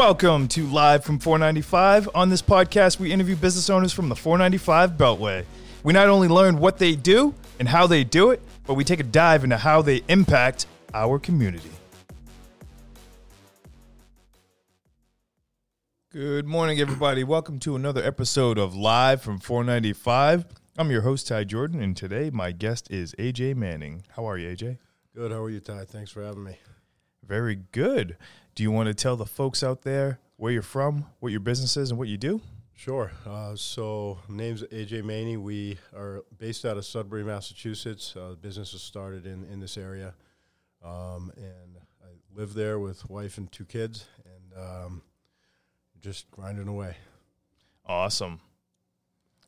Welcome to Live from 495. On this podcast, we interview business owners from the 495 Beltway. We not only learn what they do and how they do it, but we take a dive into how they impact our community. Good morning, everybody. Welcome to another episode of Live from 495. I'm your host, Ty Jordan, and today my guest is AJ Manning. How are you, AJ? Good. How are you, Ty? Thanks for having me. Very good. Do you want to tell the folks out there where you're from, what your business is, and what you do? Sure. Uh, so, name's AJ Maini. We are based out of Sudbury, Massachusetts. Uh, the business was started in, in this area. Um, and I live there with wife and two kids and um, just grinding away. Awesome.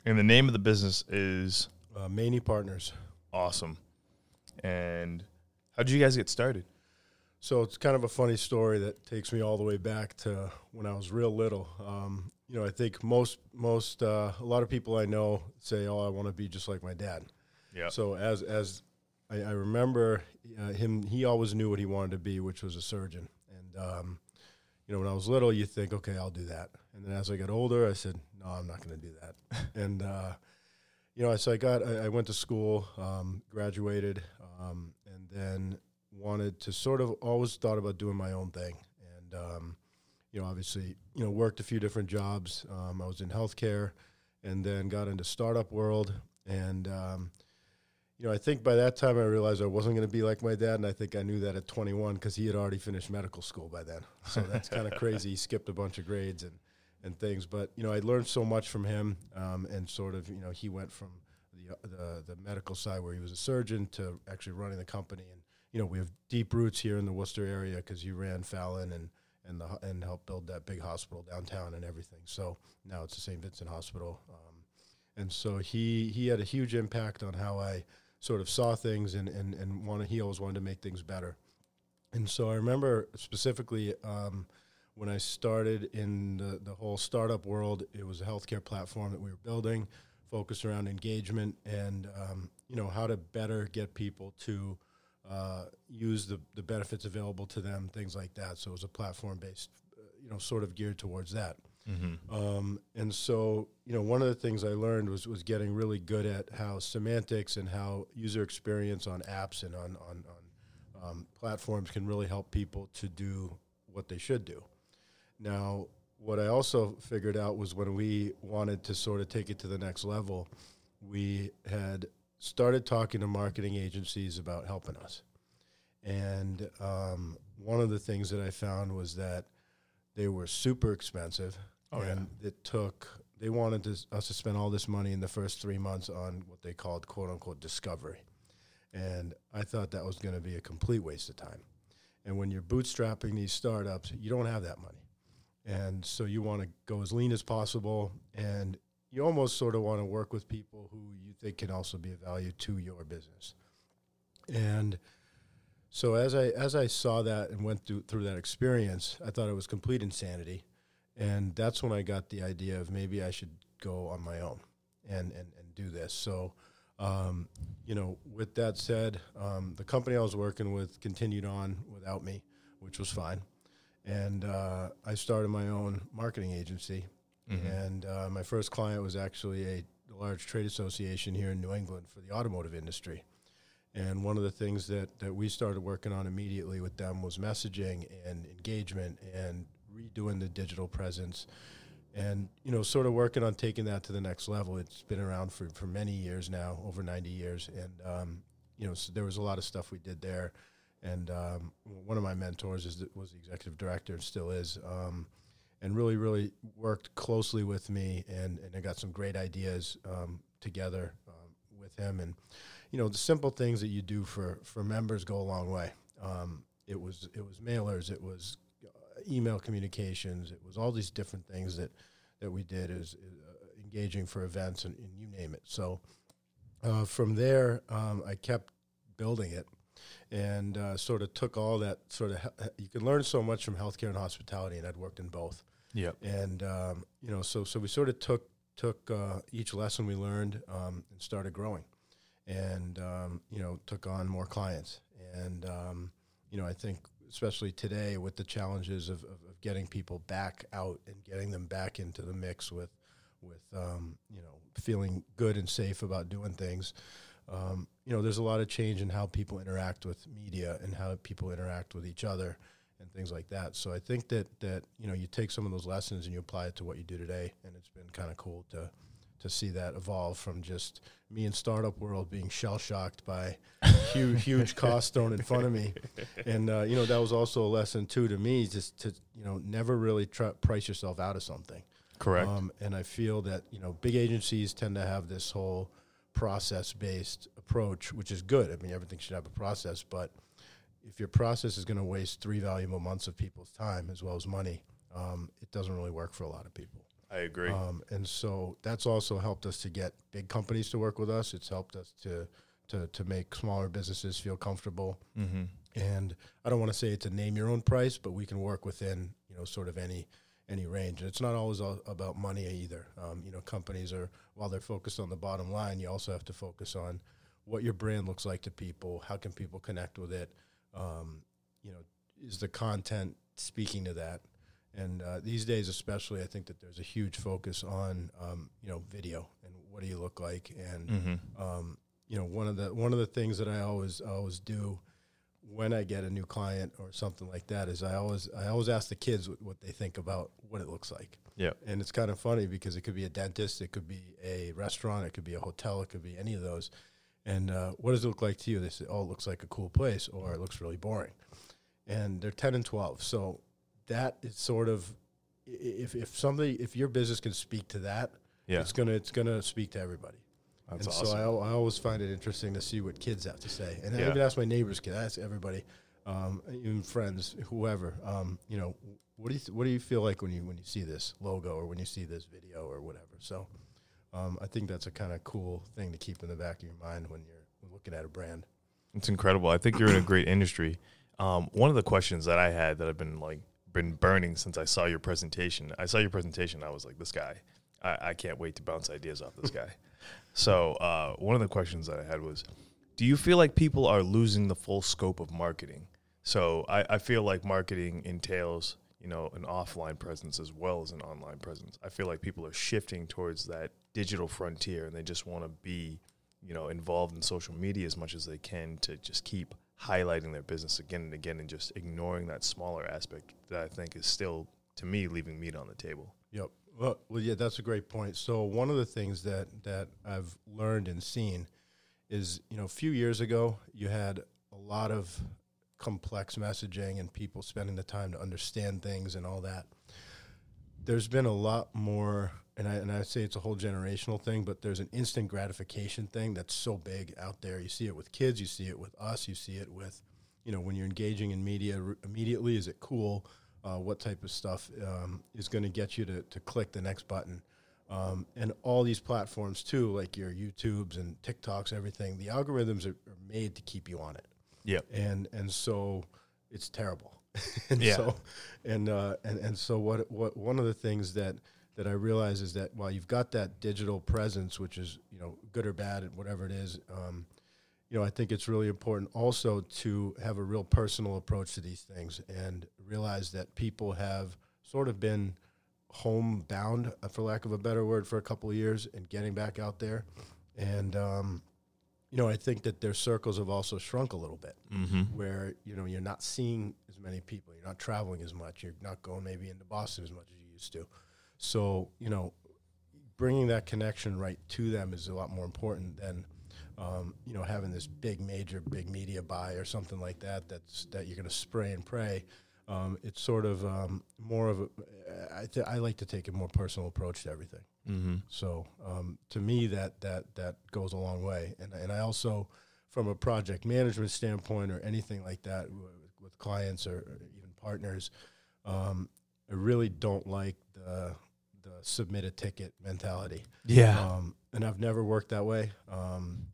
And the name of the business is Uh, Maini Partners. awesome. And how did you guys get started? So it's kind of a funny story that takes me all the way back to when I was real little. Um, you know, I think most most uh, a lot of people I know say, "Oh, I want to be just like my dad." Yeah. So as as I, I remember uh, him, he always knew what he wanted to be, which was a surgeon. And um, you know, when I was little, you think, "Okay, I'll do that." And then as I got older, I said, "No, I'm not going to do that." and uh, you know, so I got I, I went to school, um, graduated, um, and then wanted to sort of always thought about doing my own thing, and um, you know, obviously, you know, worked a few different jobs. Um, I was in healthcare, and then got into startup world, and um, you know, I think by that time I realized I wasn't going to be like my dad, and I think I knew that at 21 because he had already finished medical school by then. So that's kind of crazy. He skipped a bunch of grades and and things, but you know, I learned so much from him, um, and sort of, you know, he went from the, the the medical side where he was a surgeon to actually running the company, and you know, we have deep roots here in the Worcester area because you ran Fallon and and the and helped build that big hospital downtown and everything. So now it's the St. Vincent Hospital, um, and so he he had a huge impact on how I sort of saw things and and and wanted he always wanted to make things better. And so I remember specifically um, when I started in the, the whole startup world, it was a healthcare platform that we were building, focused around engagement and um, you know how to better get people to uh, use the, the benefits available to them, things like that. So it was a platform based, uh, you know, sort of geared towards that. Um, and so, you know, one of the things I learned was was getting really good at how semantics and how user experience on apps and on on, on um, platforms can really help people to do what they should do. Now, what I also figured out was when we wanted to sort of take it to the next level, we had started talking to marketing agencies about helping us. And um, one of the things that I found was that they were super expensive, Oh, yeah. and it took. They wanted to, us to spend all this money in the first three months on what they called "quote unquote" discovery, and I thought that was going to be a complete waste of time. And when you're bootstrapping these startups, you don't have that money, and so you want to go as lean as possible, and you almost sort of want to work with people who you think can also be of value to your business, and so as I as I saw that and went through through that experience, I thought it was complete insanity, and that's when I got the idea of maybe I should go on my own and and, and do this. So, um, you know, with that said, um, the company I was working with continued on without me, which was fine, and uh, I started my own marketing agency, and uh, my first client was actually a large trade association here in New England for the automotive industry. And one of the things that, that we started working on immediately with them was messaging and engagement and redoing the digital presence and, you know, sort of working on taking that to the next level. It's been around for, for many years now, over 90 years. And, um, you know, so there was a lot of stuff we did there. And um, one of my mentors is, was the executive director and still is. Um, and really, really worked closely with me, and, and I got some great ideas um, together um, with him. And you know, the simple things that you do for for members go a long way. Um, it was it was mailers, it was uh, email communications, it was all these different things that that we did is uh, engaging for events and, and you name it. So uh, from there, um, I kept building it and uh, sort of took all that sort of he- you can learn so much from healthcare and hospitality, and I'd worked in both Yep. and um, you know, so so we sort of took took uh, each lesson we learned um, and started growing, and um, you know, took on more clients, and um, you know, I think especially today with the challenges of, of, of getting people back out and getting them back into the mix with with um, you know feeling good and safe about doing things. Um, you know, there's a lot of change in how people interact with media and how people interact with each other and things like that. So I think that that you know you take some of those lessons and you apply it to what you do today, and it's been kind of cool to to see that evolve from just me in startup world being shell shocked by huge huge costs thrown in front of me, and uh, you know that was also a lesson too to me just to you know never really try, price yourself out of something. Correct. Um, and I feel that you know big agencies tend to have this whole process based approach, which is good. I mean everything should have a process, but if your process is going to waste three valuable months of people's time as well as money, um, it doesn't really work for a lot of people. I agree. Um, and so that's also helped us to get big companies to work with us. It's helped us to to to make smaller businesses feel comfortable. mm-hmm. And I don't want to say it's a name your own price, but we can work within you know sort of any any range. And it's not always all about money either. Um, you know, companies are while they're focused on the bottom line, you also have to focus on what your brand looks like to people. How can people connect with it? Um, you know, is the content speaking to that? And uh, these days, especially, I think that there's a huge focus on um, you know video and what do you look like, and Mm-hmm. um, you know one of the one of the things that I always always do when I get a new client or something like that is I always I always ask the kids what, what they think about what it looks like. Yeah. And it's kind of funny because it could be a dentist, it could be a restaurant, it could be a hotel, it could be any of those. And uh, what does it look like to you? They say, "Oh, it looks like a cool place," or "It looks really boring." And they're ten and twelve, so that is sort of if if somebody if your business can speak to that, Yeah. it's gonna it's gonna speak to everybody. That's and awesome. so I, I always find it interesting to see what kids have to say. And I even ask my neighbors' kids, I ask everybody, um, even friends, whoever, um, you know, what do you th- what do you feel like when you when you see this logo or when you see this video or whatever? So um, I think that's a kind of cool thing to keep in the back of your mind when you're looking at a brand. It's incredible. I think you're in a great industry. Um, one of the questions that I had that I've been like been burning since I saw your presentation. I saw your presentation. I was like, this guy. I, I can't wait to bounce ideas off this guy. So uh, one of the questions that I had was, do you feel like people are losing the full scope of marketing? So I, I feel like marketing entails, you know, an offline presence as well as an online presence. I feel like people are shifting towards that digital frontier and they just want to be, you know, involved in social media as much as they can to just keep highlighting their business again and again and just ignoring that smaller aspect that I think is still to me leaving meat on the table. Yep. Well, well, yeah, that's a great point. So one of the things that that I've learned and seen is, you know, a few years ago, you had a lot of complex messaging and people spending the time to understand things and all that. There's been a lot more, and I and I say it's a whole generational thing, but there's an instant gratification thing that's so big out there. You see it with kids, you see it with us, you see it with, you know, when you're engaging in media r- immediately. Is it cool? uh, what type of stuff um, is going to get you to, to click the next button. Um, and all these platforms too, like your YouTubes and TikToks, everything, the algorithms are, are made to keep you on it. Yep. And and so it's terrible. and Yeah. so and uh, and and so what what one of the things that that I realize is that while you've got that digital presence, which is you know good or bad, and whatever it is, um, you know I think it's really important also to have a real personal approach to these things and realize that people have sort of been homebound, uh, for lack of a better word, for a couple of years and getting back out there, and um, you know I think that their circles have also shrunk a little bit Mm-hmm. where you know you're not seeing as many people, you're not traveling as much, you're not going maybe into Boston as much as you used to. So you know, bringing that connection right to them is a lot more important than um, you know having this big major big media buy or something like that. That's that you're going to spray and pray. Um, it's sort of um, more of a. I, th- I like to take a more personal approach to everything. Mm-hmm. So um, to me, that that that goes a long way. And and I also, from a project management standpoint or anything like that, w- with clients or, or even partners, um, I really don't like the the submit a ticket mentality. Yeah. Um, and I've never worked that way. Um,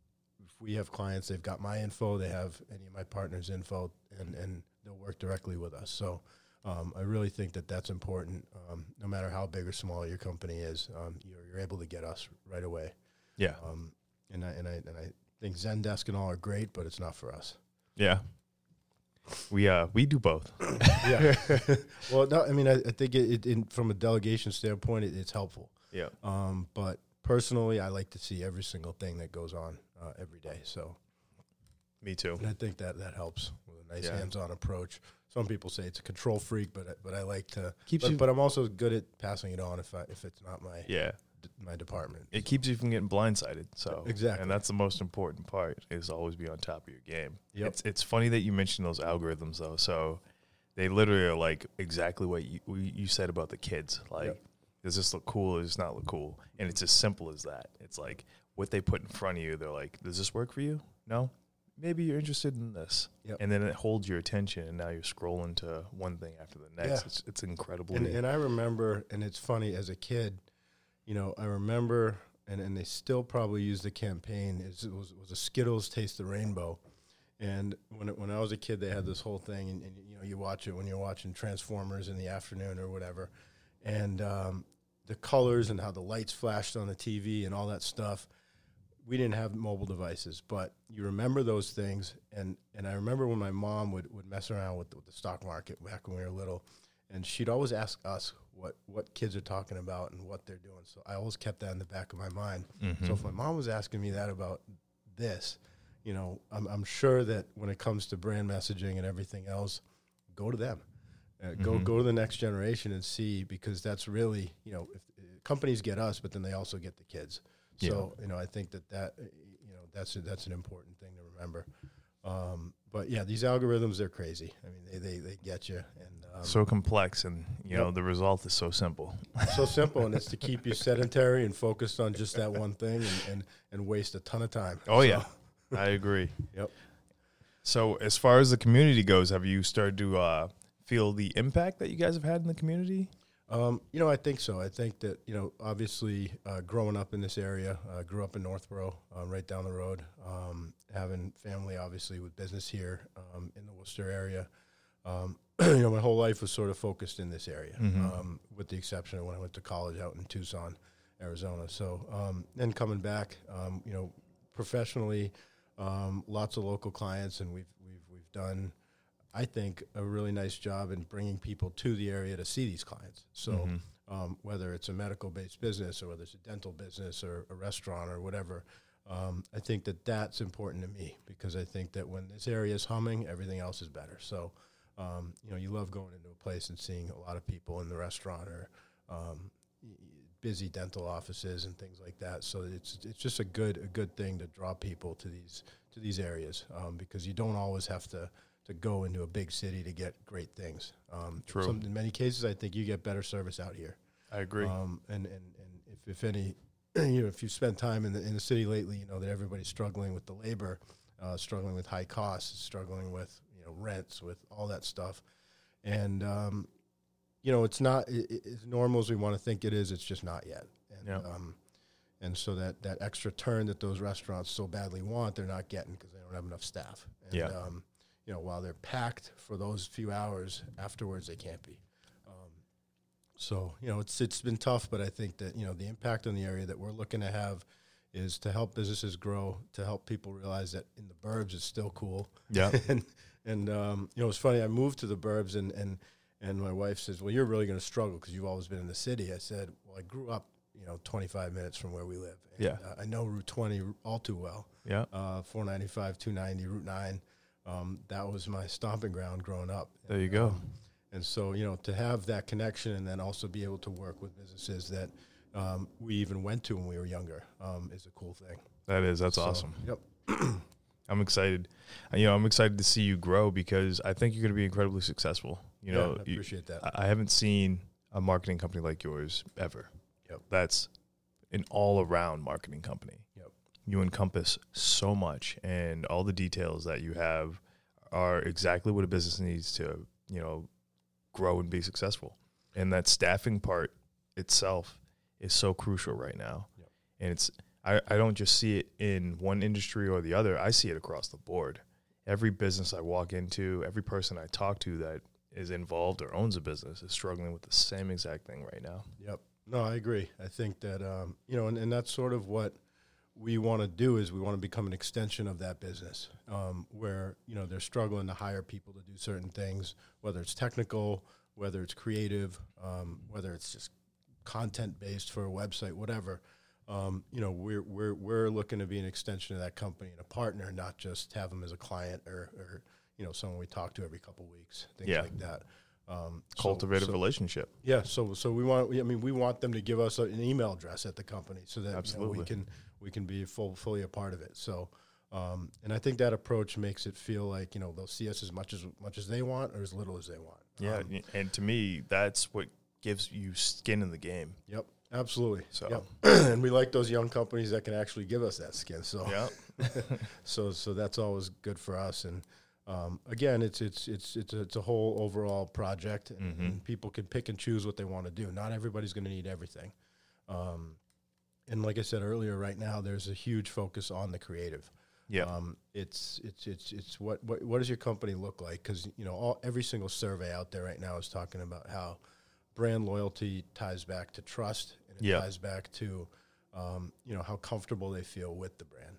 if we have clients, they've got my info, they have any of my partners' info, and, and they'll work directly with us. So um, I really think that that's important. Um, no matter how big or small your company is, um, you're, you're able to get us right away. yeah. Um, and I and I and I think Zendesk and all are great, but it's not for us. Yeah. We uh we do both. yeah. well, no, I mean, I, I think it, it in, from a delegation standpoint, it, it's helpful. Yeah. Um, but personally, I like to see every single thing that goes on uh, every day. So, Me too. and I think that that helps with a nice Yeah. hands-on approach. Some people say it's a control freak, but I- but I like to. Keeps but, you but I'm also good at passing it on if I, if it's not my Yeah. d- my department. It keeps you from getting blindsided. So Exactly. and that's the most important part is always be on top of your game. Yep. It's it's funny that you mentioned those algorithms though. So they literally are like exactly what you we- you said about the kids. Like, Yep. does this look cool or does this not look cool? And it's as simple as that. It's like what they put in front of you. They're like, does this work for you? No. Maybe you're interested in this, Yep. and then it holds your attention, and now you're scrolling to one thing after the next. Yeah. It's it's incredibly. And, and I remember, and it's funny as a kid, you know, I remember, and, and they still probably use the campaign. It was, was a Skittles Taste the Rainbow, and when it, when I was a kid, they had this whole thing, and, and you know, you watch it when you're watching Transformers in the afternoon or whatever, and um, the colors and how the lights flashed on the TV and all that stuff. We didn't have mobile devices, but you remember those things, and, and I remember when my mom would, would mess around with the, with the stock market back when we were little, and she'd always ask us what what kids are talking about and what they're doing. So I always kept that in the back of my mind. Mm-hmm. So if my mom was asking me that about this, you know, I'm, I'm sure that when it comes to brand messaging and everything else, go to them. Uh, Go Mhm. go to the next generation and see because that's really you know if uh, companies get us, but then they also get the kids. So you know I think that that uh, you know that's a, that's an important thing to remember. Um, but yeah, these algorithms they're crazy. I mean they they, they get you and um, so complex, and you Yep. know the result is so simple. so simple and it's to keep you sedentary and focused on just that one thing and, and, and waste a ton of time. Oh So, yeah, I agree. Yep. So as far as the community goes, have you started to uh, feel the impact that you guys have had in the community? Um, you know, I think so. I think that, you know, obviously uh, growing up in this area, uh, grew up in Northborough, uh, right down the road, um, having family obviously with business here um, in the Worcester area. Um, you know, my whole life was sort of focused in this area, Mhm. um, with the exception of when I went to college out in Tucson, Arizona. So um, then coming back, um, you know, professionally, um, lots of local clients, and we've we've we've done, I think, a really nice job in bringing people to the area to see these clients. So Mhm. um, whether it's a medical based business or whether it's a dental business or a restaurant or whatever. Um, I think that that's important to me because I think that when this area is humming, everything else is better. So, um, you know, you love going into a place and seeing a lot of people in the restaurant or um, busy dental offices and things like that. So it's it's just a good a good thing to draw people to these to these areas um, because you don't always have to to go into a big city to get great things. Um, True. some- in many cases, I think you get better service out here. I agree. Um, and, and, and if, if any, you know, if you spend time in the, in the city lately, you know, that everybody's struggling with the labor, uh, struggling with high costs, struggling with, you know, rents, with all that stuff. And, um, you know, it's not as normal as we want to think it is. It's just not yet. And, Yeah. um, and so that, that extra turn that those restaurants so badly want, they're not getting because they don't have enough staff. And, Yeah. um, you know, while they're packed for those few hours afterwards, they can't be. Um, so you know, it's it's been tough, but I think that you know the impact on the area that we're looking to have is to help businesses grow, to help people realize that in the burbs it's still cool. yeah. and and um, you know, it's funny. I moved to the burbs, and and and my wife says, "Well, you're really going to struggle because you've always been in the city." I said, "Well, I grew up." You know, 25 minutes from where we live. And, Yeah. uh, I know Route 20 all too well Yeah. uh, 495, 290, Route 9. Um, that was my stomping ground growing up. There you go. Um, and so, you know, to have that connection and then also be able to work with businesses that um, we even went to when we were younger um, is a cool thing. That is. That's So, awesome. Yep. I'm excited. Uh, You know, I'm excited to see you grow because I think you're going to be incredibly successful. You know, I you- appreciate that. I I haven't seen a marketing company like yours ever. Yep. That's an all around marketing company. You encompass so much and all the details that you have are exactly what a business needs to, you know, grow and be successful. And that staffing part itself is so crucial right now. Yep. And it's I, I don't just see it in one industry or the other. I see it across the board. Every business I walk into, every person I talk to that is involved or owns a business is struggling with the same exact thing right now. Yep. No, I agree. I think that um, you know, and, and that's sort of what we want to do is we want to become an extension of that business, um, where you know they're struggling to hire people to do certain things, whether it's technical, whether it's creative, um, whether it's just content based for a website, whatever. Um, you know, we're we're we're looking to be an extension of that company and a partner, not just have them as a client or, or you know someone we talk to every couple of weeks, things Yeah. like that. Um, so- a so- relationship. yeah, so so we want. I mean, we want them to give us a- an email address at the company so that you know, we can we can be full fully a part of it. So, um, and I think that approach makes it feel like you know they'll see us as much as much as they want or as little as they want. Yeah, Um, and to me, that's what gives you skin in the game. yep. Absolutely. So- Yep. and we like those young companies that can actually give us that skin. So Yeah, so so that's always good for us and um, again it's it's it's it's a, it's a whole overall project and, Mm-hmm. and people can pick and choose what they want to do not everybody's going to need everything um, and like i said earlier right now there's a huge focus on the creative. Yeah, um, it's it's it's it's what what, what does your company look like? Because you know all, every single survey out there right now is talking about how brand loyalty ties back to trust and it Yeah. ties back to um, you know how comfortable they feel with the brand.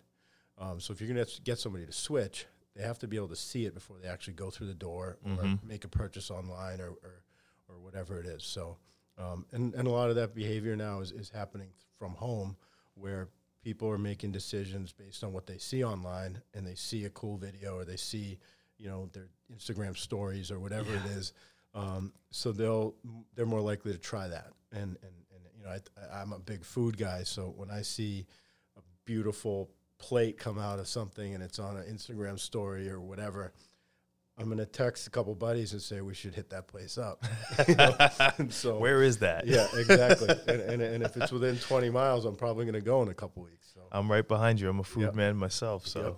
Um, so if you're going to get somebody to switch they have to be able to see it before they actually go through the door or make a purchase online or, or, or whatever it is. So um, and, and a lot of that behavior now is, is happening from home where people are making decisions based on what they see online and they see a cool video or they see you know their instagram stories or whatever it is. Um, so they'll they're more likely to try that. And and, and you know I, i'm a big food guy so when i see a beautiful plate come out of something and it's on an instagram story or whatever i'm going to text a couple buddies and say we should hit that place up You know? So where is that? yeah, exactly. and, and, and if it's within 20 miles, I'm probably going to go in a couple weeks. So, I'm right behind you. I'm a food Yep. man myself, so Yep.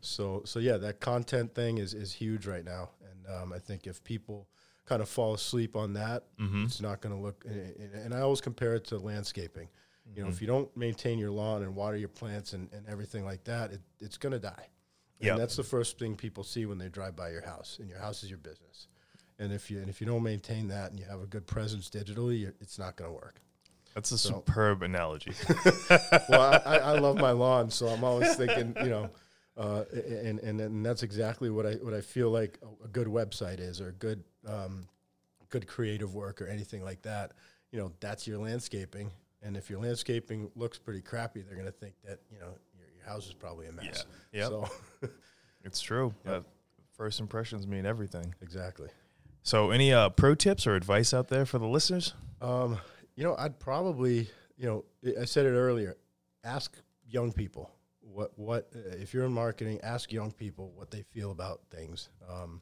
so, so yeah, that content thing is, is huge right now. And um, I think if people kind of fall asleep on that, Mm-hmm. it's not going to look. And, and I always compare it to landscaping. You know, if you don't maintain your lawn and water your plants and, and everything like that, it, it's going to die. Yep. And that's the first thing people see when they drive by your house, and your house is your business. And if you and if you don't maintain that and you have a good presence digitally, it's not going to work. that's a So- superb analogy. well, I, I love my lawn, so I'm always thinking, you know, uh, and, and and that's exactly what I what I feel like a, good website is, or a good um, good creative work, or anything like that. You know, that's your landscaping, and if your landscaping looks pretty crappy, they're going to think that you know house is probably a mess. Yeah. Yep. So it's true. Uh, first impressions mean everything. exactly. So, any uh, pro tips or advice out there for the listeners? Um, you know, I'd probably, you know, I- I said it earlier. Ask young people what what uh, if you're in marketing. Ask young people what they feel about things, um,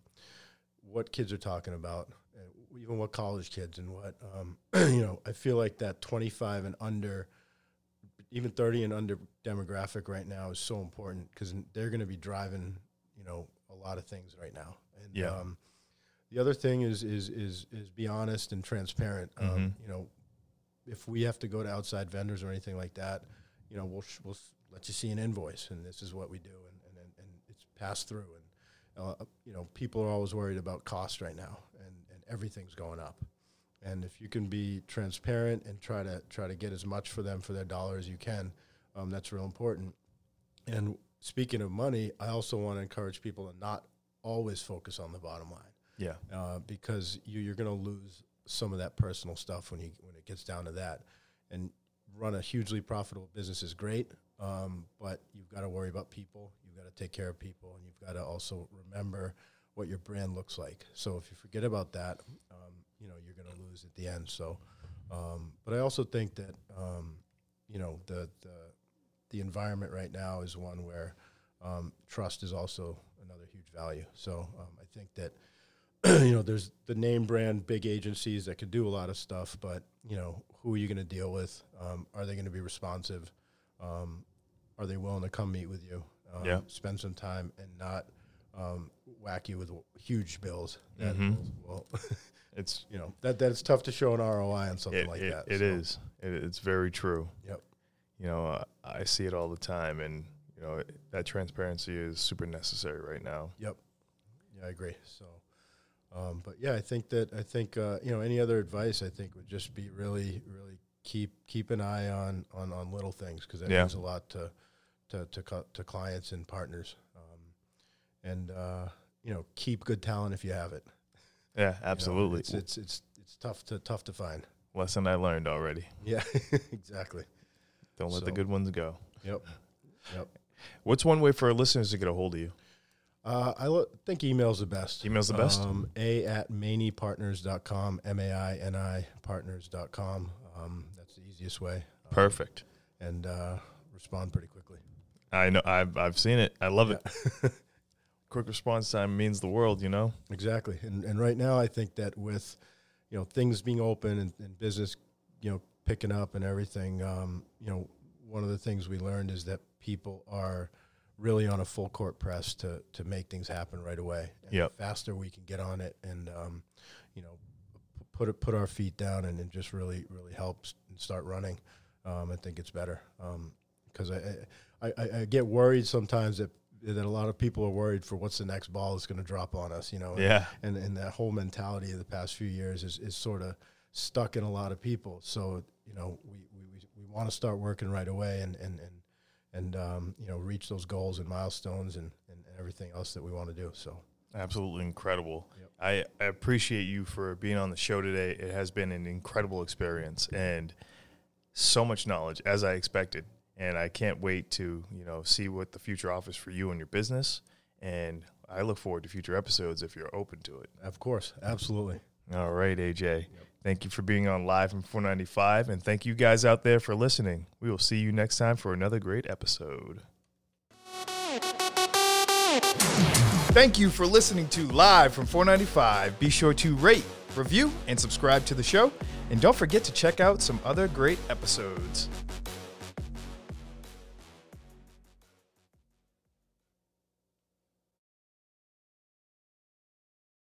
what kids are talking about, uh, even what college kids and what um, you know. I feel like that 25 and under, even 30 and under demographic right now is so important because they're going to be driving, you know, a lot of things right now. And Yeah. um, the other thing is is is is be honest and transparent. Um, Mhm. you know, if we have to go to outside vendors or anything like that, you know, we'll sh- we'll let you see an invoice, and this is what we do, and and, and, and it's passed through. And uh, you know, people are always worried about cost right now, and and everything's going up. And if you can be transparent and try to try to get as much for them for their dollar as you can, um, that's real important. And speaking of money, I also want to encourage people to not always focus on the bottom line Yeah. uh, because you, you're going to lose some of that personal stuff when you when it gets down to that. And run a hugely profitable business is great, um, but you've got to worry about people. You've got to take care of people, and you've got to also remember what your brand looks like. So if you forget about that, um, you know you're going to lose at the end. So, um, but I also think that um, you know the the the environment right now is one where um, trust is also another huge value. So um, I think that you know there's the name brand big agencies that could do a lot of stuff, but you know who are you going to deal with? Um, are they going to be responsive? Um, are they willing to come meet with you? Um, Yeah. Spend some time and not um, whack you with huge bills. Mhm. will, will It's you know that that's tough to show an ROI on something it, like it, that. it so, is. It, it's very true. Yep. You know, uh, I see it all the time, and you know that transparency is super necessary right now. Yep. Yeah, I agree. So, um, but yeah, I think that I think uh, you know any other advice I think would just be really, really keep keep an eye on on on little things because that Yeah. means a lot to to to, to clients and partners, and uh, you know keep good talent if you have it. Yeah, You know, absolutely. it's, it's it's it's tough to tough to find. Lesson I learned already. Yeah, exactly. Don't let the good ones go. Yep. Yep. What's one way for our listeners to get a hold of you? Uh, I lo- think email's the best. Email's the best? Um, a at mainipartners.com, M A I N I partners.com. Um, that's the easiest way. Um, Perfect. And uh, respond pretty quickly. I know. I've I've seen it. I love Yeah. it. Quick response time means the world. You know. Exactly. And and right now, I think that with you know things being open and, and business, you know, picking up and everything, um, you know, one of the things we learned is that people are really on a full court press to to make things happen right away. The faster we can get on it and um, you know put it, put our feet down and, and just really really helps and start running. Um, I think it's better because I, I, I I get worried sometimes that that a lot of people are worried for what's the next ball that's going to drop on us. You know, Yeah. and and that whole mentality of the past few years is, is sort of stuck in a lot of people. So you know, we we, we, we want to start working right away and and and and um, you know reach those goals and milestones and, and everything else that we want to do. So Absolutely incredible. Yep. I, I appreciate you for being on the show today. It has been an incredible experience and so much knowledge as I expected. And I can't wait to, you know, see what the future offers for you and your business. And I look forward to future episodes if you're open to it. of course, absolutely. All right, AJ. Thank you for being on live from 495. And thank you guys out there for listening. We will see you next time for another great episode. Thank you for listening to Live from 495. Be sure to rate, review, and subscribe to the show. And don't forget to check out some other great episodes.